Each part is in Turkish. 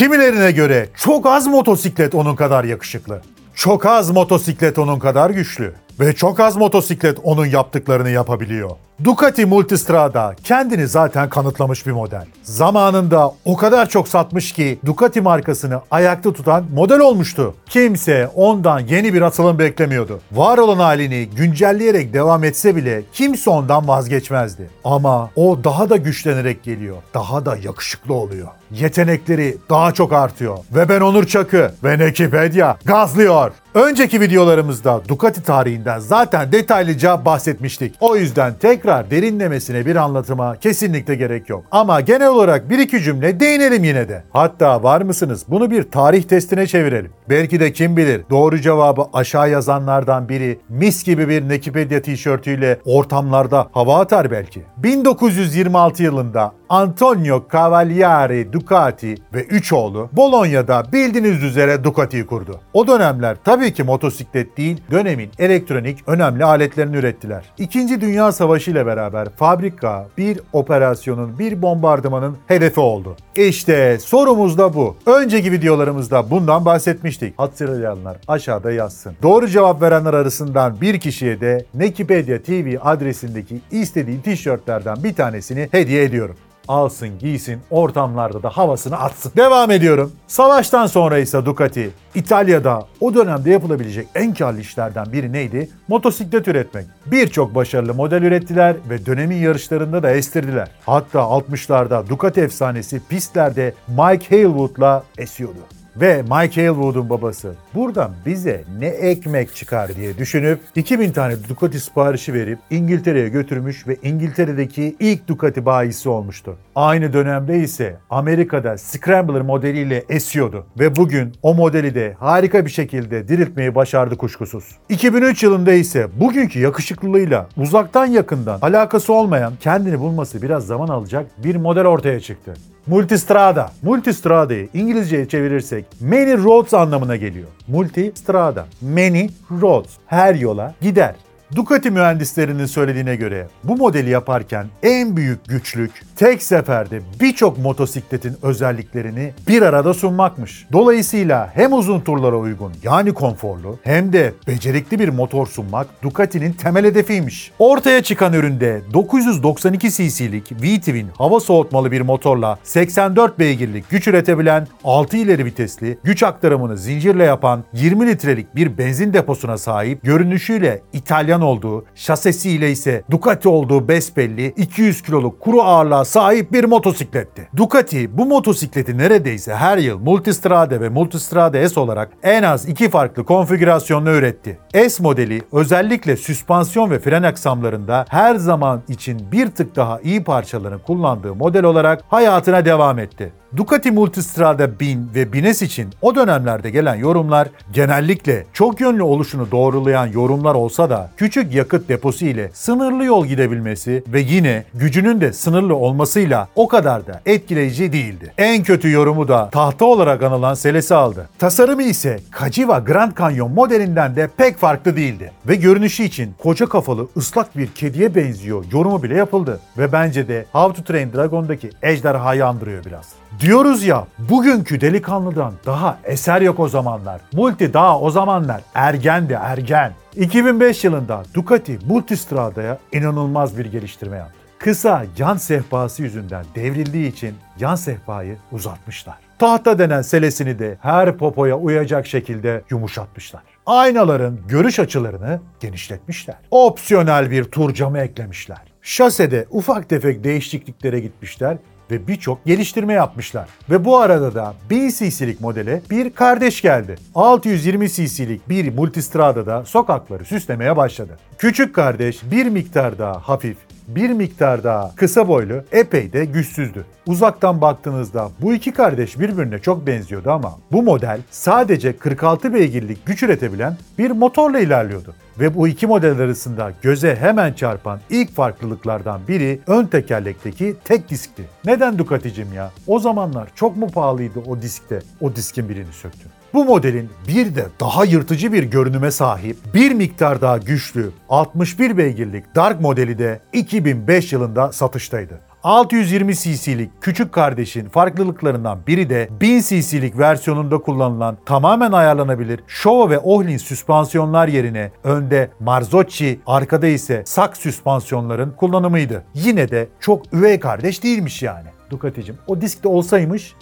Kimilerine göre çok az motosiklet onun kadar yakışıklı. Çok az motosiklet onun kadar güçlü. Ve çok az motosiklet onun yaptıklarını yapabiliyor. Ducati Multistrada kendini zaten kanıtlamış bir model. Zamanında o kadar çok satmış ki Ducati markasını ayakta tutan model olmuştu. Kimse ondan yeni bir atılım beklemiyordu. Var olan halini güncelleyerek devam etse bile kimse ondan vazgeçmezdi. Ama o daha da güçlenerek geliyor. Daha da yakışıklı oluyor. Yetenekleri daha çok artıyor. Ve ben Onur Çakı ve Nekipedia gazlıyor. Önceki videolarımızda Ducati tarihinden zaten detaylıca bahsetmiştik. O yüzden tekrar derinlemesine bir anlatıma kesinlikle gerek yok. Ama genel olarak bir iki cümle değinelim yine de. Hatta var mısınız bunu bir tarih testine çevirelim. Belki de kim bilir doğru cevabı aşağı yazanlardan biri mis gibi bir Nekipedia tişörtüyle ortamlarda hava atar belki. 1926 yılında Antonio Cavalieri Ducati ve üç oğlu Bologna'da bildiğiniz üzere Ducati'yi kurdu. O dönemler tabii ki motosiklet değil, dönemin elektronik önemli aletlerini ürettiler. İkinci Dünya Savaşı ile beraber fabrika bir operasyonun, bir bombardımanın hedefi oldu. İşte sorumuz da bu. Önceki videolarımızda bundan bahsetmiştik. Hatırlayanlar aşağıda yazsın. Doğru cevap verenler arasından bir kişiye de Nekipedia TV adresindeki istediği tişörtlerden bir tanesini hediye ediyorum alsın giysin ortamlarda da havasını atsın. Devam ediyorum. Savaştan sonra ise Ducati İtalya'da o dönemde yapılabilecek en karlı işlerden biri neydi? Motosiklet üretmek. Birçok başarılı model ürettiler ve dönemin yarışlarında da estirdiler. Hatta 60'larda Ducati efsanesi pistlerde Mike Hailwood'la esiyordu ve Mike Hailwood'un babası buradan bize ne ekmek çıkar diye düşünüp 2000 tane Ducati siparişi verip İngiltere'ye götürmüş ve İngiltere'deki ilk Ducati bayisi olmuştu. Aynı dönemde ise Amerika'da Scrambler modeliyle esiyordu ve bugün o modeli de harika bir şekilde diriltmeyi başardı kuşkusuz. 2003 yılında ise bugünkü yakışıklılığıyla uzaktan yakından alakası olmayan kendini bulması biraz zaman alacak bir model ortaya çıktı. Multistrada. Multistrada'yı İngilizceye çevirirsek many roads anlamına geliyor. Multistrada. Many roads. Her yola gider. Ducati mühendislerinin söylediğine göre bu modeli yaparken en büyük güçlük tek seferde birçok motosikletin özelliklerini bir arada sunmakmış. Dolayısıyla hem uzun turlara uygun yani konforlu hem de becerikli bir motor sunmak Ducati'nin temel hedefiymiş. Ortaya çıkan üründe 992 cc'lik V-Twin hava soğutmalı bir motorla 84 beygirlik güç üretebilen 6 ileri vitesli güç aktarımını zincirle yapan 20 litrelik bir benzin deposuna sahip görünüşüyle İtalyan olduğu, şasesiyle ise Ducati olduğu besbelli 200 kiloluk kuru ağırlığa sahip bir motosikletti. Ducati bu motosikleti neredeyse her yıl Multistrada ve Multistrada S olarak en az iki farklı konfigürasyonla üretti. S modeli özellikle süspansiyon ve fren aksamlarında her zaman için bir tık daha iyi parçalarını kullandığı model olarak hayatına devam etti. Ducati Multistrada 1000 ve 1000S için o dönemlerde gelen yorumlar genellikle çok yönlü oluşunu doğrulayan yorumlar olsa da küçük yakıt deposu ile sınırlı yol gidebilmesi ve yine gücünün de sınırlı olmasıyla o kadar da etkileyici değildi. En kötü yorumu da tahta olarak anılan Selesi aldı. Tasarımı ise Cagiva Grand Canyon modelinden de pek farklı değildi. Ve görünüşü için koca kafalı ıslak bir kediye benziyor yorumu bile yapıldı. Ve bence de How to Train Dragon'daki ejderhayı andırıyor biraz. Diyoruz ya bugünkü delikanlıdan daha eser yok o zamanlar. Multi daha o zamanlar ergendi ergen. 2005 yılında Ducati Multistrada'ya inanılmaz bir geliştirme yaptı. Kısa yan sehpası yüzünden devrildiği için yan sehpayı uzatmışlar. Tahta denen selesini de her popoya uyacak şekilde yumuşatmışlar. Aynaların görüş açılarını genişletmişler. Opsiyonel bir tur camı eklemişler. Şasede ufak tefek değişikliklere gitmişler ve birçok geliştirme yapmışlar. Ve bu arada da 1000 cc'lik modele bir kardeş geldi. 620 cc'lik bir Multistrada'da sokakları süslemeye başladı. Küçük kardeş bir miktar daha hafif, bir miktar daha kısa boylu, epey de güçsüzdü. Uzaktan baktığınızda bu iki kardeş birbirine çok benziyordu ama bu model sadece 46 beygirlik güç üretebilen bir motorla ilerliyordu. Ve bu iki model arasında göze hemen çarpan ilk farklılıklardan biri ön tekerlekteki tek diskti. Neden Ducati'cim ya? O zamanlar çok mu pahalıydı o diskte? O diskin birini söktün. Bu modelin bir de daha yırtıcı bir görünüme sahip, bir miktar daha güçlü 61 beygirlik Dark modeli de 2005 yılında satıştaydı. 620 cc'lik küçük kardeşin farklılıklarından biri de 1000 cc'lik versiyonunda kullanılan tamamen ayarlanabilir Showa ve Ohlin süspansiyonlar yerine önde Marzocchi, arkada ise Saks süspansiyonların kullanımıydı. Yine de çok üvey kardeş değilmiş yani. Ducati'cim o diskte olsaymış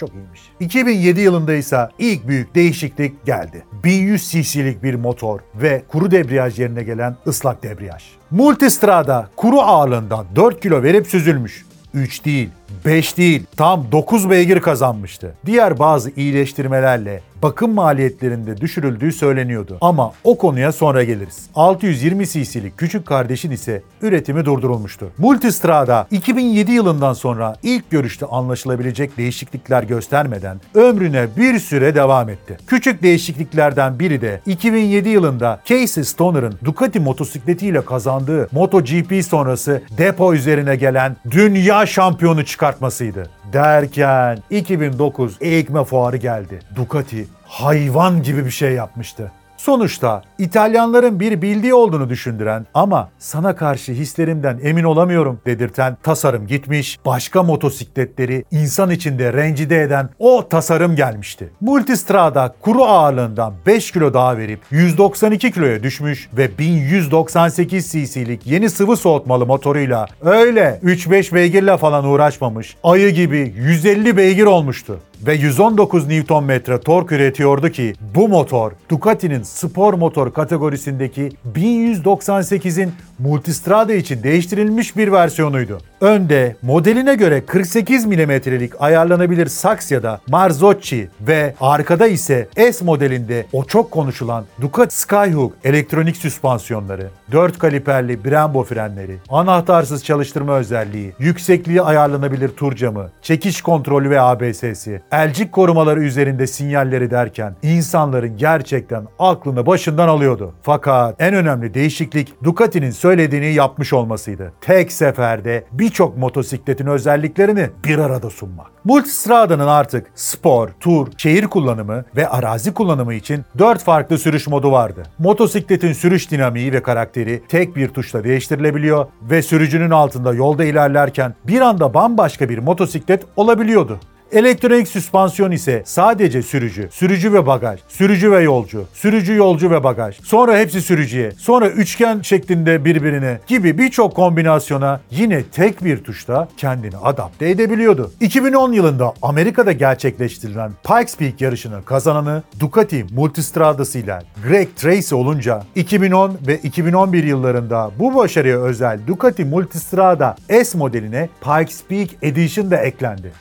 çok iyiymiş. 2007 yılında ise ilk büyük değişiklik geldi. 1100 cc'lik bir motor ve kuru debriyaj yerine gelen ıslak debriyaj. Multistrada kuru ağırlığından 4 kilo verip süzülmüş. 3 değil, 5 değil, tam 9 beygir kazanmıştı. Diğer bazı iyileştirmelerle bakım maliyetlerinde düşürüldüğü söyleniyordu. Ama o konuya sonra geliriz. 620 cc'lik küçük kardeşin ise üretimi durdurulmuştu. Multistrada 2007 yılından sonra ilk görüşte anlaşılabilecek değişiklikler göstermeden ömrüne bir süre devam etti. Küçük değişikliklerden biri de 2007 yılında Casey Stoner'ın Ducati motosikletiyle kazandığı MotoGP sonrası depo üzerine gelen dünya şampiyonu çıkartmasıydı. Derken 2009 EICME fuarı geldi. Ducati hayvan gibi bir şey yapmıştı. Sonuçta İtalyanların bir bildiği olduğunu düşündüren ama sana karşı hislerimden emin olamıyorum dedirten tasarım gitmiş, başka motosikletleri insan içinde rencide eden o tasarım gelmişti. Multistrada kuru ağırlığından 5 kilo daha verip 192 kiloya düşmüş ve 1198 cc'lik yeni sıvı soğutmalı motoruyla öyle 3-5 beygirle falan uğraşmamış, ayı gibi 150 beygir olmuştu ve 119 Nm tork üretiyordu ki bu motor Ducati'nin spor motor kategorisindeki 1198'in Multistrada için değiştirilmiş bir versiyonuydu. Önde modeline göre 48 mm'lik ayarlanabilir saks da Marzocchi ve arkada ise S modelinde o çok konuşulan Ducati Skyhook elektronik süspansiyonları, 4 kaliperli Brembo frenleri, anahtarsız çalıştırma özelliği, yüksekliği ayarlanabilir tur camı, çekiş kontrolü ve ABS'si, elcik korumaları üzerinde sinyalleri derken insanların gerçekten aklını başından alıyordu. Fakat en önemli değişiklik Ducati'nin söylediğini yapmış olmasıydı. Tek seferde birçok motosikletin özelliklerini bir arada sunmak. Multistrada'nın artık spor, tur, şehir kullanımı ve arazi kullanımı için 4 farklı sürüş modu vardı. Motosikletin sürüş dinamiği ve karakteri tek bir tuşla değiştirilebiliyor ve sürücünün altında yolda ilerlerken bir anda bambaşka bir motosiklet olabiliyordu. Elektronik süspansiyon ise sadece sürücü, sürücü ve bagaj, sürücü ve yolcu, sürücü, yolcu ve bagaj. Sonra hepsi sürücüye, sonra üçgen şeklinde birbirine gibi birçok kombinasyona yine tek bir tuşla kendini adapte edebiliyordu. 2010 yılında Amerika'da gerçekleştirilen Pikes Peak yarışının kazananı Ducati Multistrada'sıyla Greg Tracy olunca 2010 ve 2011 yıllarında bu başarıya özel Ducati Multistrada S modeline Pikes Peak Edition da eklendi.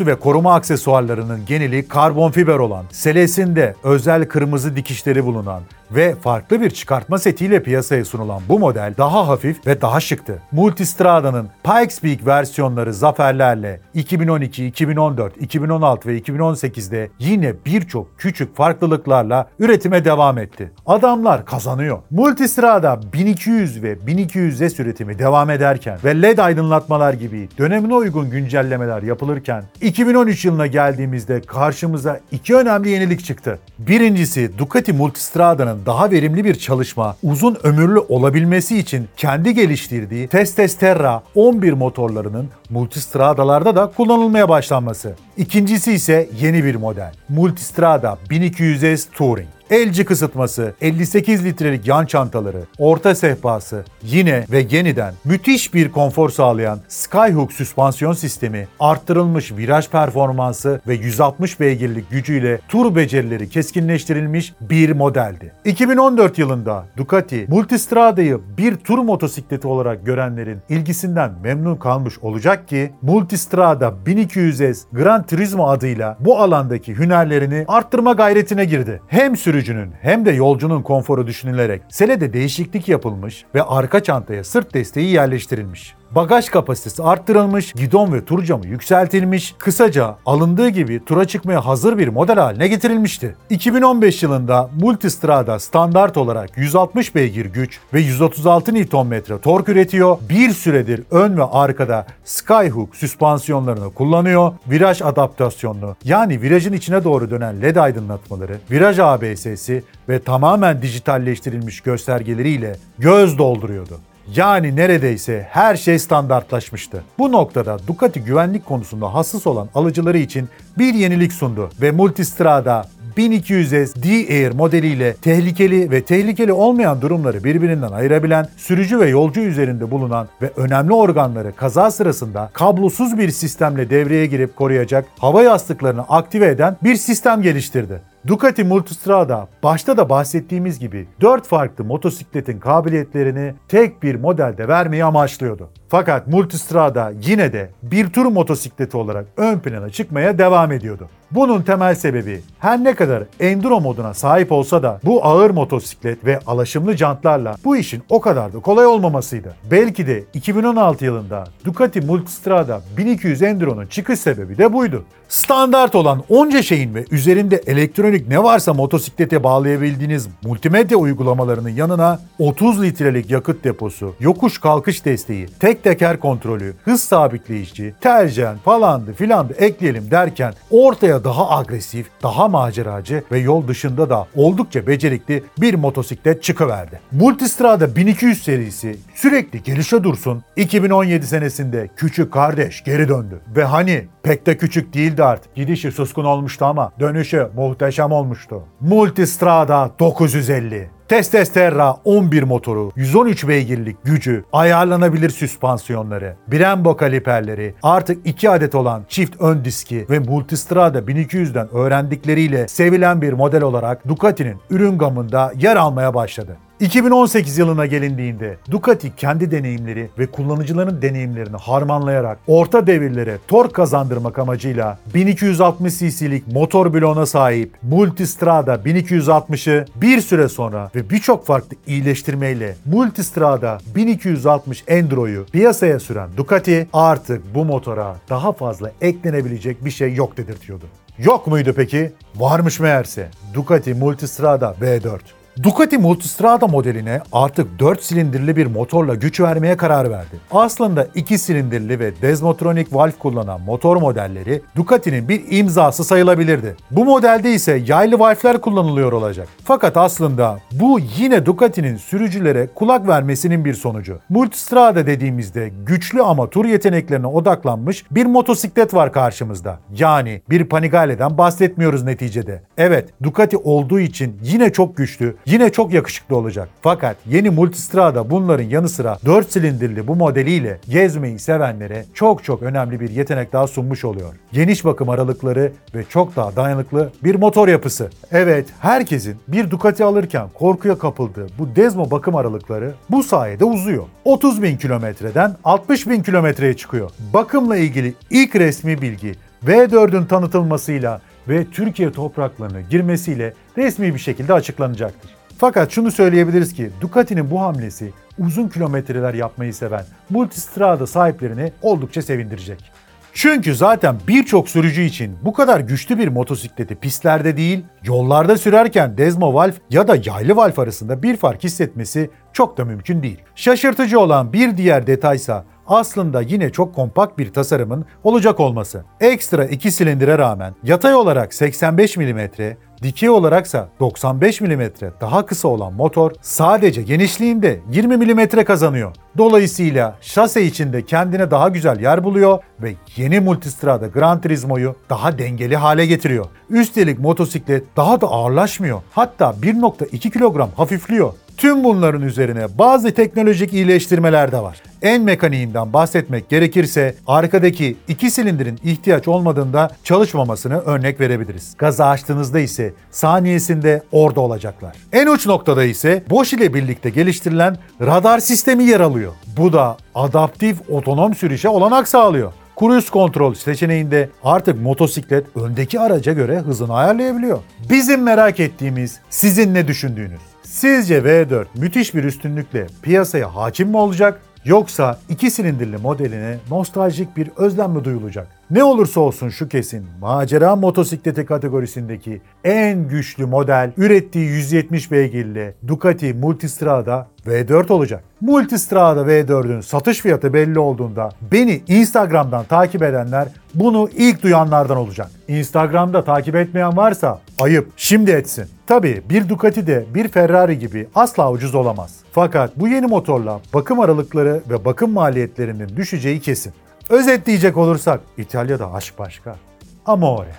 Susturucusu ve koruma aksesuarlarının geneli karbon fiber olan, selesinde özel kırmızı dikişleri bulunan ve farklı bir çıkartma setiyle piyasaya sunulan bu model daha hafif ve daha şıktı. Multistrada'nın Pikes Peak versiyonları zaferlerle 2012, 2014, 2016 ve 2018'de yine birçok küçük farklılıklarla üretime devam etti. Adamlar kazanıyor. Multistrada 1200 ve 1200S üretimi devam ederken ve LED aydınlatmalar gibi dönemine uygun güncellemeler yapılırken 2013 yılına geldiğimizde karşımıza iki önemli yenilik çıktı. Birincisi Ducati Multistrada'nın daha verimli bir çalışma, uzun ömürlü olabilmesi için kendi geliştirdiği Testesterra 11 motorlarının multistradalarda da kullanılmaya başlanması. İkincisi ise yeni bir model. Multistrada 1200S Touring. Elci kısıtması, 58 litrelik yan çantaları, orta sehpası, yine ve yeniden müthiş bir konfor sağlayan Skyhook süspansiyon sistemi, arttırılmış viraj performansı ve 160 beygirlik gücüyle tur becerileri keskinleştirilmiş bir modeldi. 2014 yılında Ducati Multistrada'yı bir tur motosikleti olarak görenlerin ilgisinden memnun kalmış olacak ki Multistrada 1200S Gran Turismo adıyla bu alandaki hünerlerini arttırma gayretine girdi. Hem sürücünün hem de yolcunun konforu düşünülerek selede değişiklik yapılmış ve arka çantaya sırt desteği yerleştirilmiş. Bagaj kapasitesi arttırılmış, gidon ve tur camı yükseltilmiş, kısaca alındığı gibi tura çıkmaya hazır bir model haline getirilmişti. 2015 yılında Multistrada standart olarak 160 beygir güç ve 136 Nm tork üretiyor. Bir süredir ön ve arkada Skyhook süspansiyonlarını kullanıyor. Viraj adaptasyonlu yani virajın içine doğru dönen LED aydınlatmaları, viraj ABS'si ve tamamen dijitalleştirilmiş göstergeleriyle göz dolduruyordu. Yani neredeyse her şey standartlaşmıştı. Bu noktada Ducati güvenlik konusunda hassas olan alıcıları için bir yenilik sundu ve Multistrada 1200S D-Air modeliyle tehlikeli ve tehlikeli olmayan durumları birbirinden ayırabilen, sürücü ve yolcu üzerinde bulunan ve önemli organları kaza sırasında kablosuz bir sistemle devreye girip koruyacak hava yastıklarını aktive eden bir sistem geliştirdi. Ducati Multistrada başta da bahsettiğimiz gibi 4 farklı motosikletin kabiliyetlerini tek bir modelde vermeyi amaçlıyordu. Fakat Multistrada yine de bir tur motosikleti olarak ön plana çıkmaya devam ediyordu. Bunun temel sebebi her ne kadar enduro moduna sahip olsa da bu ağır motosiklet ve alaşımlı jantlarla bu işin o kadar da kolay olmamasıydı. Belki de 2016 yılında Ducati Multistrada 1200 Enduro'nun çıkış sebebi de buydu. Standart olan onca şeyin ve üzerinde elektronik ne varsa motosiklete bağlayabildiğiniz multimedya uygulamalarının yanına 30 litrelik yakıt deposu, yokuş kalkış desteği, tek teker kontrolü, hız sabitleyici, tercih falandı filandı ekleyelim derken ortaya daha agresif, daha maceracı ve yol dışında da oldukça becerikli bir motosiklet çıkıverdi. Multistrada 1200 serisi sürekli gelişe dursun 2017 senesinde küçük kardeş geri döndü. Ve hani pek de küçük değildi artık. Gidişi suskun olmuştu ama dönüşü muhteşem olmuştu. Multistrada 950 Testesterra 11 motoru, 113 beygirlik gücü, ayarlanabilir süspansiyonları, Brembo kaliperleri, artık 2 adet olan çift ön diski ve Multistrada 1200'den öğrendikleriyle sevilen bir model olarak Ducati'nin ürün gamında yer almaya başladı. 2018 yılına gelindiğinde Ducati kendi deneyimleri ve kullanıcıların deneyimlerini harmanlayarak orta devirlere tork kazandırmak amacıyla 1260 cc'lik motor bloğuna sahip Multistrada 1260'ı bir süre sonra ve birçok farklı iyileştirmeyle Multistrada 1260 Enduro'yu piyasaya süren Ducati artık bu motora daha fazla eklenebilecek bir şey yok dedirtiyordu. Yok muydu peki? Varmış meğerse. Ducati Multistrada V4. Ducati Multistrada modeline artık 4 silindirli bir motorla güç vermeye karar verdi. Aslında 2 silindirli ve Desmotronic valve kullanan motor modelleri Ducati'nin bir imzası sayılabilirdi. Bu modelde ise yaylı valfler kullanılıyor olacak. Fakat aslında bu yine Ducati'nin sürücülere kulak vermesinin bir sonucu. Multistrada dediğimizde güçlü ama tur yeteneklerine odaklanmış bir motosiklet var karşımızda. Yani bir Panigale'den bahsetmiyoruz neticede. Evet Ducati olduğu için yine çok güçlü, yine çok yakışıklı olacak. Fakat yeni Multistrada bunların yanı sıra 4 silindirli bu modeliyle gezmeyi sevenlere çok çok önemli bir yetenek daha sunmuş oluyor. Geniş bakım aralıkları ve çok daha dayanıklı bir motor yapısı. Evet, herkesin bir Ducati alırken korkuya kapıldığı bu Desmo bakım aralıkları bu sayede uzuyor. 30 bin kilometreden 60 bin kilometreye çıkıyor. Bakımla ilgili ilk resmi bilgi V4'ün tanıtılmasıyla ve Türkiye topraklarına girmesiyle resmi bir şekilde açıklanacaktır. Fakat şunu söyleyebiliriz ki Ducati'nin bu hamlesi uzun kilometreler yapmayı seven Multistrada sahiplerini oldukça sevindirecek. Çünkü zaten birçok sürücü için bu kadar güçlü bir motosikleti pistlerde değil, yollarda sürerken Desmo Valve ya da yaylı Valve arasında bir fark hissetmesi çok da mümkün değil. Şaşırtıcı olan bir diğer detaysa aslında yine çok kompakt bir tasarımın olacak olması. Ekstra 2 silindire rağmen yatay olarak 85 mm, dikey olaraksa 95 mm daha kısa olan motor sadece genişliğinde 20 mm kazanıyor. Dolayısıyla şase içinde kendine daha güzel yer buluyor ve yeni Multistrada Gran Turismo'yu daha dengeli hale getiriyor. Üstelik motosiklet daha da ağırlaşmıyor. Hatta 1.2 kilogram hafifliyor. Tüm bunların üzerine bazı teknolojik iyileştirmeler de var. En mekaniğinden bahsetmek gerekirse arkadaki iki silindirin ihtiyaç olmadığında çalışmamasını örnek verebiliriz. Gazı açtığınızda ise saniyesinde orada olacaklar. En uç noktada ise Bosch ile birlikte geliştirilen radar sistemi yer alıyor. Bu da adaptif otonom sürüşe olanak sağlıyor. Cruise kontrol seçeneğinde artık motosiklet öndeki araca göre hızını ayarlayabiliyor. Bizim merak ettiğimiz sizin ne düşündüğünüz? Sizce V4 müthiş bir üstünlükle piyasaya hakim mi olacak yoksa iki silindirli modeline nostaljik bir özlem mi duyulacak? Ne olursa olsun şu kesin macera motosikleti kategorisindeki en güçlü model ürettiği 170 beygirli Ducati Multistrada V4 olacak. Multistrada V4'ün satış fiyatı belli olduğunda beni Instagram'dan takip edenler bunu ilk duyanlardan olacak. Instagram'da takip etmeyen varsa Ayıp. Şimdi etsin. Tabii bir Ducati de bir Ferrari gibi asla ucuz olamaz. Fakat bu yeni motorla bakım aralıkları ve bakım maliyetlerinin düşeceği kesin. Özetleyecek olursak İtalya'da aşk başka. Amore.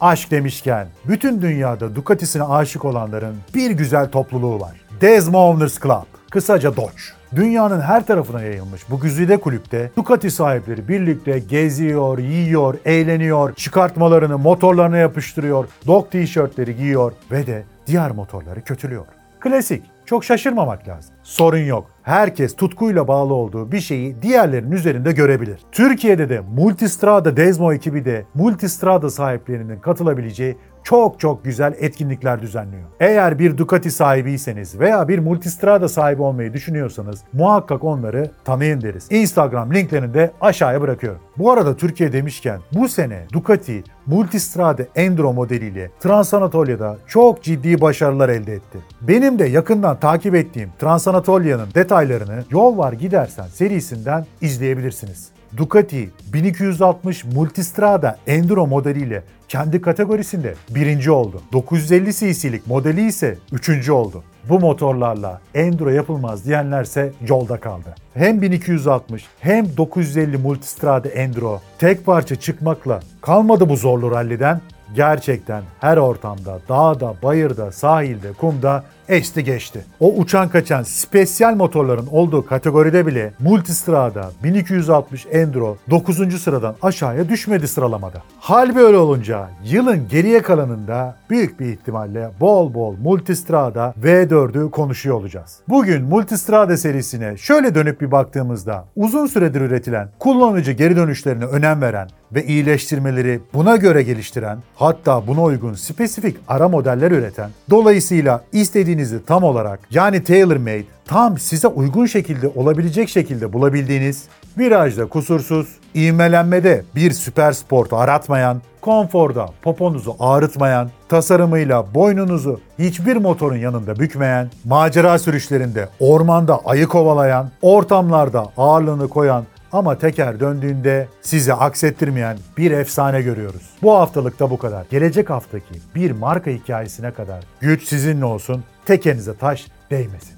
Aşk demişken bütün dünyada Ducati'sine aşık olanların bir güzel topluluğu var. Desmo Owners Club, kısaca Dodge. Dünyanın her tarafına yayılmış bu güzide kulüpte Ducati sahipleri birlikte geziyor, yiyor, eğleniyor, çıkartmalarını motorlarına yapıştırıyor, dog tişörtleri giyiyor ve de diğer motorları kötülüyor. Klasik. Çok şaşırmamak lazım. Sorun yok. Herkes tutkuyla bağlı olduğu bir şeyi diğerlerinin üzerinde görebilir. Türkiye'de de Multistrada Desmo ekibi de Multistrada sahiplerinin katılabileceği çok çok güzel etkinlikler düzenliyor. Eğer bir Ducati sahibiyseniz veya bir Multistrada sahibi olmayı düşünüyorsanız muhakkak onları tanıyın deriz. Instagram linklerini de aşağıya bırakıyorum. Bu arada Türkiye demişken bu sene Ducati Multistrada Enduro modeliyle Transanatolia'da çok ciddi başarılar elde etti. Benim de yakından takip ettiğim Transanatolia'nın detaylarını Yol Var Gidersen serisinden izleyebilirsiniz. Ducati 1260 Multistrada Enduro modeliyle kendi kategorisinde birinci oldu. 950 cc'lik modeli ise üçüncü oldu. Bu motorlarla enduro yapılmaz diyenlerse yolda kaldı. Hem 1260 hem 950 Multistrada Enduro tek parça çıkmakla kalmadı bu zorlu ralliden. Gerçekten her ortamda, dağda, bayırda, sahilde, kumda esti geçti. O uçan kaçan spesyal motorların olduğu kategoride bile Multistrada 1260 Enduro 9. sıradan aşağıya düşmedi sıralamada. Hal böyle olunca yılın geriye kalanında büyük bir ihtimalle bol bol Multistrada V4'ü konuşuyor olacağız. Bugün Multistrada serisine şöyle dönüp bir baktığımızda uzun süredir üretilen, kullanıcı geri dönüşlerine önem veren ve iyileştirmeleri buna göre geliştiren, hatta buna uygun spesifik ara modeller üreten, dolayısıyla istediğinizi tam olarak yani tailor made, tam size uygun şekilde olabilecek şekilde bulabildiğiniz, virajda kusursuz, ivmelenmede bir süper sportu aratmayan, konforda poponuzu ağrıtmayan, tasarımıyla boynunuzu hiçbir motorun yanında bükmeyen, macera sürüşlerinde ormanda ayı kovalayan, ortamlarda ağırlığını koyan ama teker döndüğünde sizi aksettirmeyen bir efsane görüyoruz. Bu haftalıkta bu kadar. Gelecek haftaki bir marka hikayesine kadar güç sizinle olsun, tekenize taş değmesin.